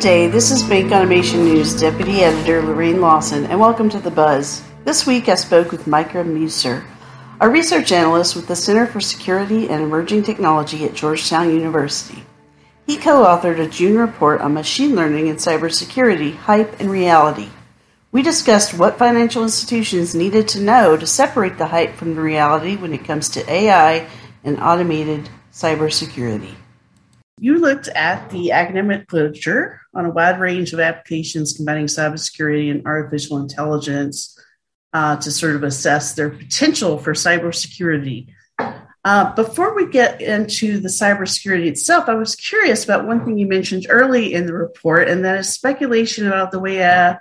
day. This is Bank Automation News Deputy Editor Lorraine Lawson, and welcome to The Buzz. This week I spoke with Micah Musser, a research analyst with the Center for Security and Emerging Technology at Georgetown University. He co authored a June report on machine learning and cybersecurity, hype, and reality. We discussed what financial institutions needed to know to separate the hype from the reality when it comes to AI and automated cybersecurity. You looked at the academic literature on a wide range of applications combining cybersecurity and artificial intelligence uh, to sort of assess their potential for cybersecurity. Uh, before we get into the cybersecurity itself, I was curious about one thing you mentioned early in the report, and that is speculation about the way uh,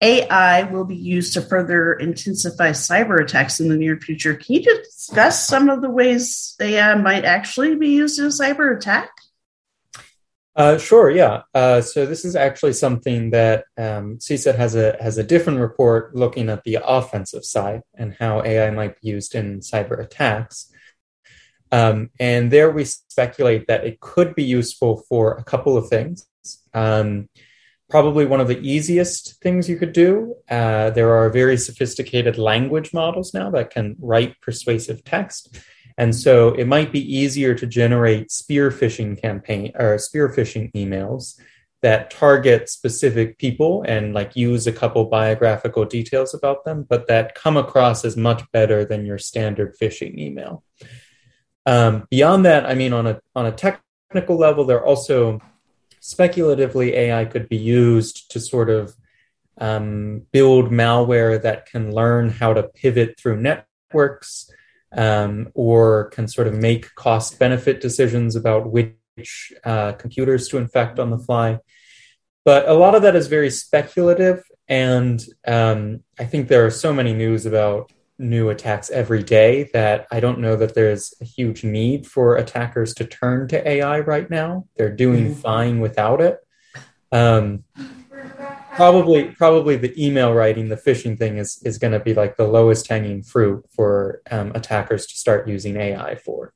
AI will be used to further intensify cyber attacks in the near future. Can you discuss some of the ways AI might actually be used in a cyber attack? Uh, sure, yeah. Uh, so this is actually something that um, CSET has a has a different report looking at the offensive side and how AI might be used in cyber attacks. Um, and there we speculate that it could be useful for a couple of things. Um, probably one of the easiest things you could do. Uh, there are very sophisticated language models now that can write persuasive text. And so it might be easier to generate spear phishing campaign or spear phishing emails that target specific people and like use a couple biographical details about them, but that come across as much better than your standard phishing email. Um, beyond that, I mean, on a on a technical level, there also speculatively AI could be used to sort of um, build malware that can learn how to pivot through networks um, or can sort of make cost benefit decisions about which uh, computers to infect on the fly. But a lot of that is very speculative. And um, I think there are so many news about new attacks every day that I don't know that there's a huge need for attackers to turn to AI right now. They're doing mm-hmm. fine without it. Um, probably probably the email writing the phishing thing is is going to be like the lowest hanging fruit for um, attackers to start using ai for.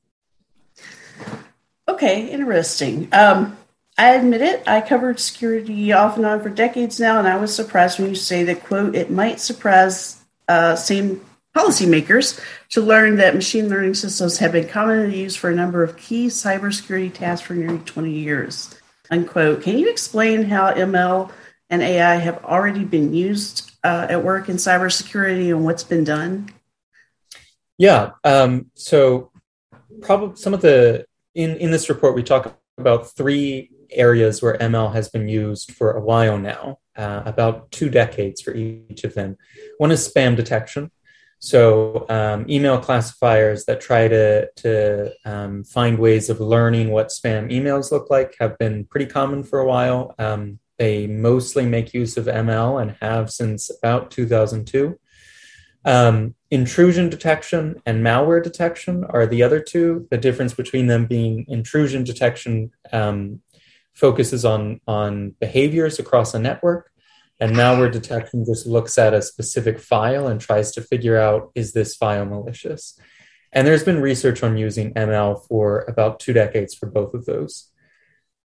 Okay interesting. Um, i admit it i covered security off and on for decades now and i was surprised when you say that quote it might surprise uh, same policymakers to learn that machine learning systems have been commonly used for a number of key cybersecurity tasks for nearly 20 years unquote. Can you explain how ml and AI have already been used uh, at work in cybersecurity and what's been done? Yeah. Um, so, probably some of the in in this report we talk about three areas where ML has been used for a while now, uh, about two decades for each of them. One is spam detection. So, um, email classifiers that try to, to um, find ways of learning what spam emails look like have been pretty common for a while. Um, they mostly make use of ML and have since about 2002. Um, intrusion detection and malware detection are the other two. The difference between them being intrusion detection um, focuses on, on behaviors across a network, and malware detection just looks at a specific file and tries to figure out is this file malicious? And there's been research on using ML for about two decades for both of those.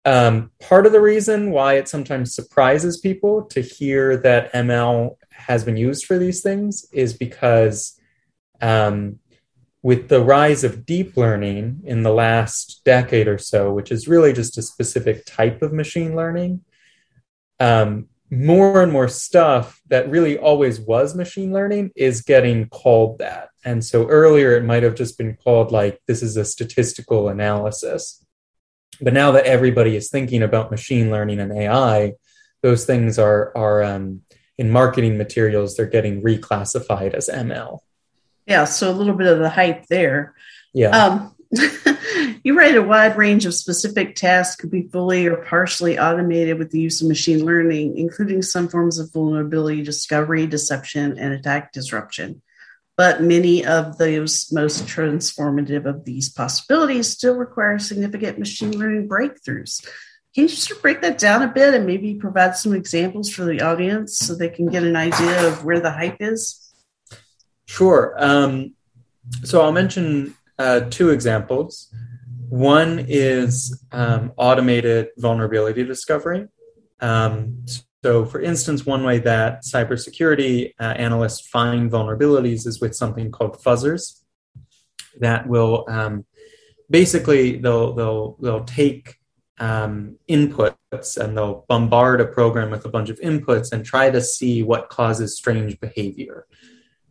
Um, part of the reason why it sometimes surprises people to hear that ML has been used for these things is because um, with the rise of deep learning in the last decade or so, which is really just a specific type of machine learning, um, more and more stuff that really always was machine learning is getting called that. And so earlier it might have just been called like this is a statistical analysis. But now that everybody is thinking about machine learning and AI, those things are are um, in marketing materials. They're getting reclassified as ML. Yeah, so a little bit of the hype there. Yeah. Um, you write a wide range of specific tasks could be fully or partially automated with the use of machine learning, including some forms of vulnerability discovery, deception, and attack disruption but many of those most transformative of these possibilities still require significant machine learning breakthroughs. Can you just break that down a bit and maybe provide some examples for the audience so they can get an idea of where the hype is? Sure. Um, so I'll mention uh, two examples. One is um, automated vulnerability discovery. Um, so, for instance, one way that cybersecurity uh, analysts find vulnerabilities is with something called fuzzers that will um, basically they'll they'll they'll take um, inputs and they'll bombard a program with a bunch of inputs and try to see what causes strange behavior.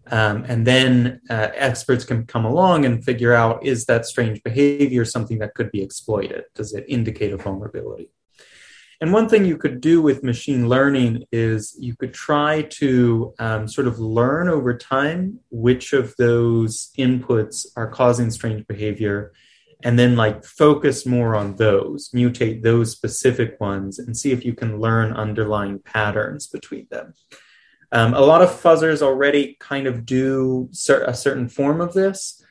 Um, and then uh, experts can come along and figure out is that strange behavior something that could be exploited? Does it indicate a vulnerability? And one thing you could do with machine learning is you could try to um, sort of learn over time which of those inputs are causing strange behavior and then like focus more on those, mutate those specific ones, and see if you can learn underlying patterns between them. Um, a lot of fuzzers already kind of do cer- a certain form of this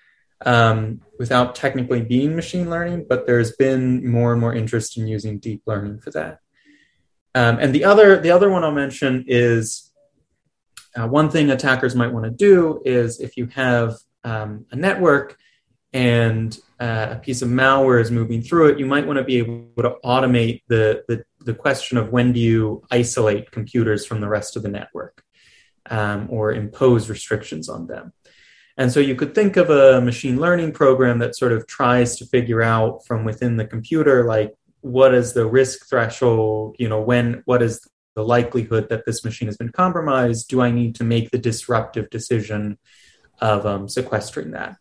um, without technically being machine learning, but there's been more and more interest in using deep learning for that. Um, and the other, the other one I'll mention is uh, one thing attackers might want to do is if you have um, a network and uh, a piece of malware is moving through it, you might want to be able to automate the, the, the question of when do you isolate computers from the rest of the network um, or impose restrictions on them. And so you could think of a machine learning program that sort of tries to figure out from within the computer, like what is the risk threshold, you know, when, what is the likelihood that this machine has been compromised? Do I need to make the disruptive decision of um, sequestering that?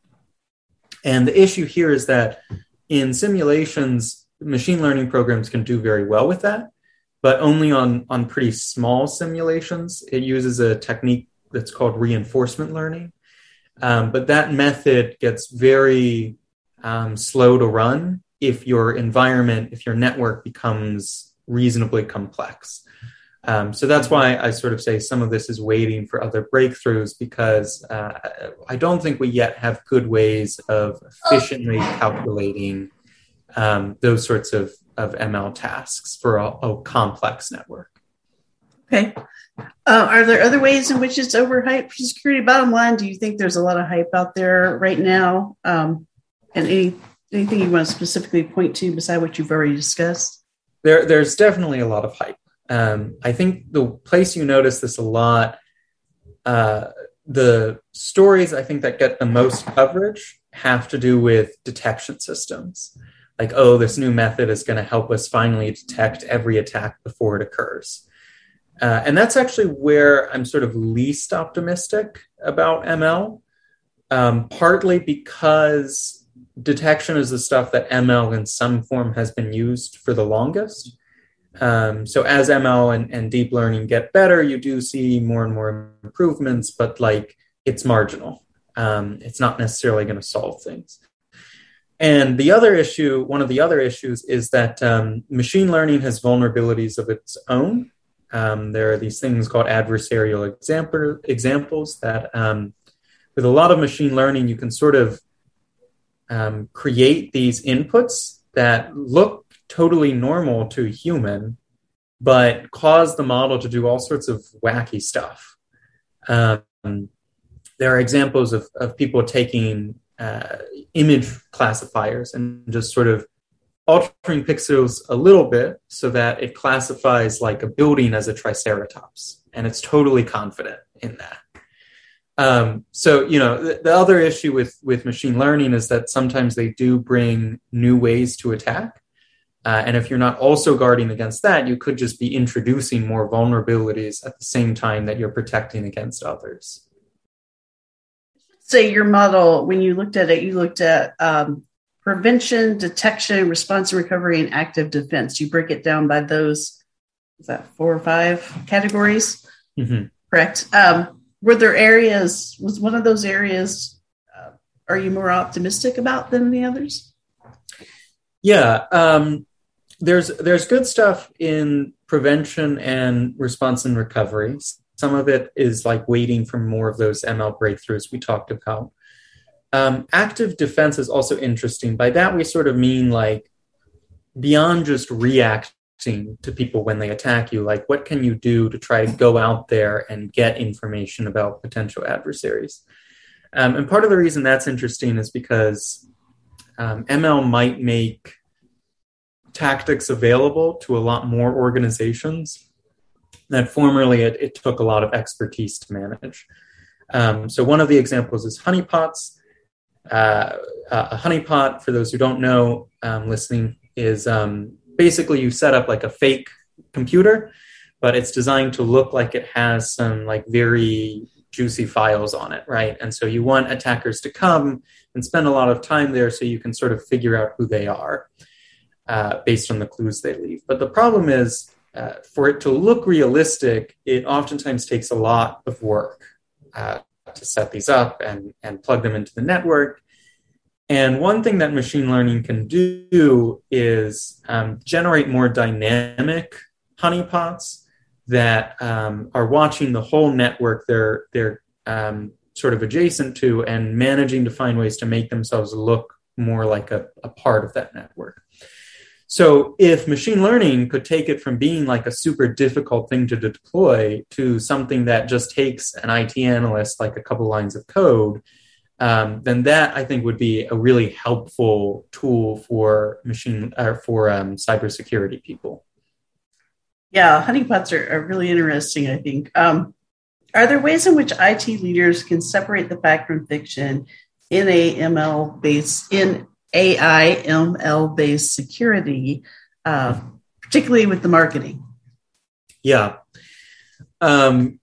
And the issue here is that in simulations, machine learning programs can do very well with that, but only on, on pretty small simulations. It uses a technique that's called reinforcement learning. Um, but that method gets very um, slow to run if your environment, if your network becomes reasonably complex. Um, so that's why I sort of say some of this is waiting for other breakthroughs because uh, I don't think we yet have good ways of efficiently calculating um, those sorts of, of ML tasks for a, a complex network. Okay. Uh, are there other ways in which it's overhyped for security? Bottom line, do you think there's a lot of hype out there right now? Um, and any anything you want to specifically point to beside what you've already discussed? There, there's definitely a lot of hype. Um, I think the place you notice this a lot, uh, the stories I think that get the most coverage have to do with detection systems. Like, oh, this new method is going to help us finally detect every attack before it occurs. Uh, and that's actually where I'm sort of least optimistic about ML, um, partly because detection is the stuff that ML in some form has been used for the longest. Um, so as ML and, and deep learning get better, you do see more and more improvements, but like it's marginal. Um, it's not necessarily going to solve things. And the other issue, one of the other issues, is that um, machine learning has vulnerabilities of its own. Um, there are these things called adversarial example, examples that, um, with a lot of machine learning, you can sort of um, create these inputs that look totally normal to a human, but cause the model to do all sorts of wacky stuff. Um, there are examples of, of people taking uh, image classifiers and just sort of altering pixels a little bit so that it classifies like a building as a triceratops and it's totally confident in that um, so you know the, the, other issue with with machine learning is that sometimes they do bring new ways to attack uh, and if you're not also guarding against that, you could just be introducing more vulnerabilities at the same time that you're protecting against others. Say your model, when you looked at it, you looked at um, prevention, detection, response and recovery, and active defense. You break it down by those, is that four or five categories? Mm-hmm. Correct. Um, were there areas, was one of those areas, uh, are you more optimistic about than the others? Yeah. Um, there's there's good stuff in prevention and response and recovery. Some of it is like waiting for more of those ML breakthroughs we talked about. Um, active defense is also interesting. By that, we sort of mean like beyond just reacting to people when they attack you, like what can you do to try to go out there and get information about potential adversaries? Um, and part of the reason that's interesting is because um, ML might make tactics available to a lot more organizations that formerly it, it took a lot of expertise to manage. Um, so one of the examples is honeypots. Uh, a honeypot, for those who don't know, um, listening, is um, basically you set up like a fake computer, but it's designed to look like it has some like very juicy files on it, right? And so you want attackers to come and spend a lot of time there so you can sort of figure out who they are uh, based on the clues they leave. But the problem is, uh, for it to look realistic, it oftentimes takes a lot of work uh, to set these up and, and plug them into the network. And one thing that machine learning can do is um, generate more dynamic honeypots that um, are watching the whole network they're they're um, sort of adjacent to and managing to find ways to make themselves look more like a, a part of that network. So if machine learning could take it from being like a super difficult thing to deploy to something that just takes an IT analyst like a couple lines of code, um, then that I think would be a really helpful tool for machine or for um, cybersecurity people. Yeah, honeypots are, are really interesting. I think. Um, are there ways in which IT leaders can separate the fact from fiction in a ML based in AI ML based security, uh, particularly with the marketing? Yeah. Um,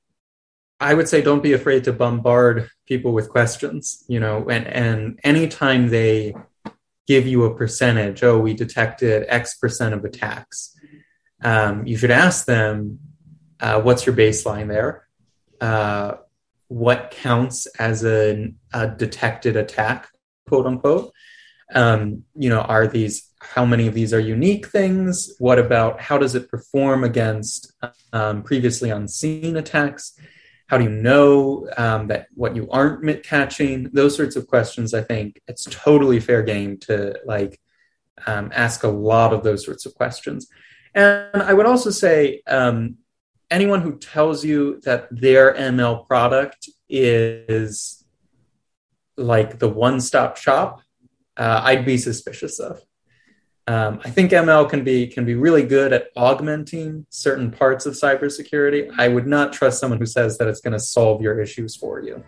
I would say don't be afraid to bombard people with questions, you know, and, and anytime they give you a percentage, oh, we detected X percent of attacks, um, you should ask them, uh, what's your baseline there? Uh, what counts as a, a, detected attack, quote unquote? Um, you know, are these how many of these are unique things? What about how does it perform against um, previously unseen attacks? How do you know um, that what you aren't catching? Those sorts of questions. I think it's totally fair game to like um, ask a lot of those sorts of questions. And I would also say um, anyone who tells you that their ML product is like the one stop shop, uh, I'd be suspicious of. Um, I think ML can be can be really good at augmenting certain parts of cybersecurity. I would not trust someone who says that it's going to solve your issues for you.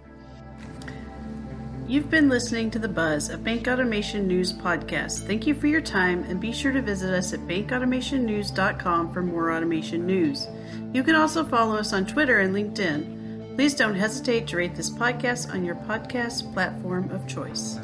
You've been listening to the Buzz, a Bank Automation News podcast. Thank you for your time and be sure to visit us at bankautomationnews.com for more automation news. You can also follow us on Twitter and LinkedIn. Please don't hesitate to rate this podcast on your podcast platform of choice.